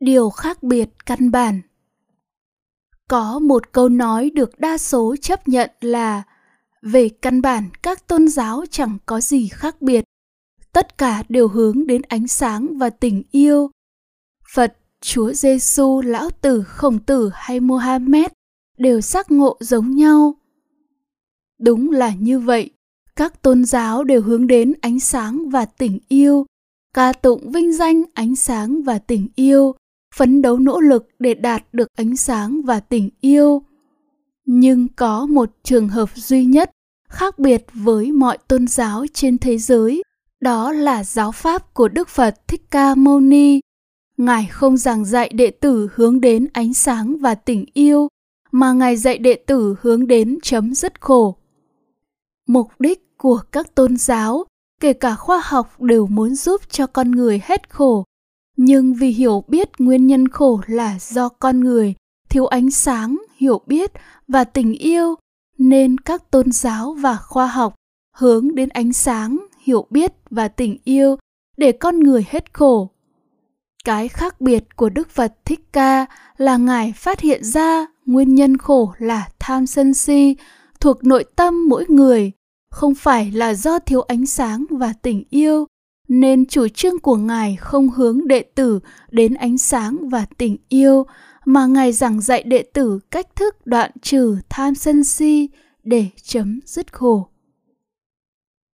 điều khác biệt căn bản. Có một câu nói được đa số chấp nhận là, về căn bản, các tôn giáo chẳng có gì khác biệt. Tất cả đều hướng đến ánh sáng và tình yêu. Phật, chúa giêsu lão tử, khổng tử hay mohammed đều giác ngộ giống nhau. Đúng là như vậy. Các tôn giáo đều hướng đến ánh sáng và tình yêu. Ca tụng vinh danh ánh sáng và tình yêu phấn đấu nỗ lực để đạt được ánh sáng và tình yêu. Nhưng có một trường hợp duy nhất khác biệt với mọi tôn giáo trên thế giới, đó là giáo pháp của đức phật thích ca mâu ni. Ngài không giảng dạy đệ tử hướng đến ánh sáng và tình yêu, mà ngài dạy đệ tử hướng đến chấm dứt khổ. Mục đích của các tôn giáo, kể cả khoa học đều muốn giúp cho con người hết khổ nhưng vì hiểu biết nguyên nhân khổ là do con người, thiếu ánh sáng, hiểu biết và tình yêu, nên các tôn giáo và khoa học hướng đến ánh sáng, hiểu biết và tình yêu để con người hết khổ. Cái khác biệt của đức phật thích ca là ngài phát hiện ra nguyên nhân khổ là tham sân si thuộc nội tâm mỗi người, không phải là do thiếu ánh sáng và tình yêu nên chủ trương của ngài không hướng đệ tử đến ánh sáng và tình yêu, mà ngài giảng dạy đệ tử cách thức đoạn trừ tham sân si để chấm dứt khổ.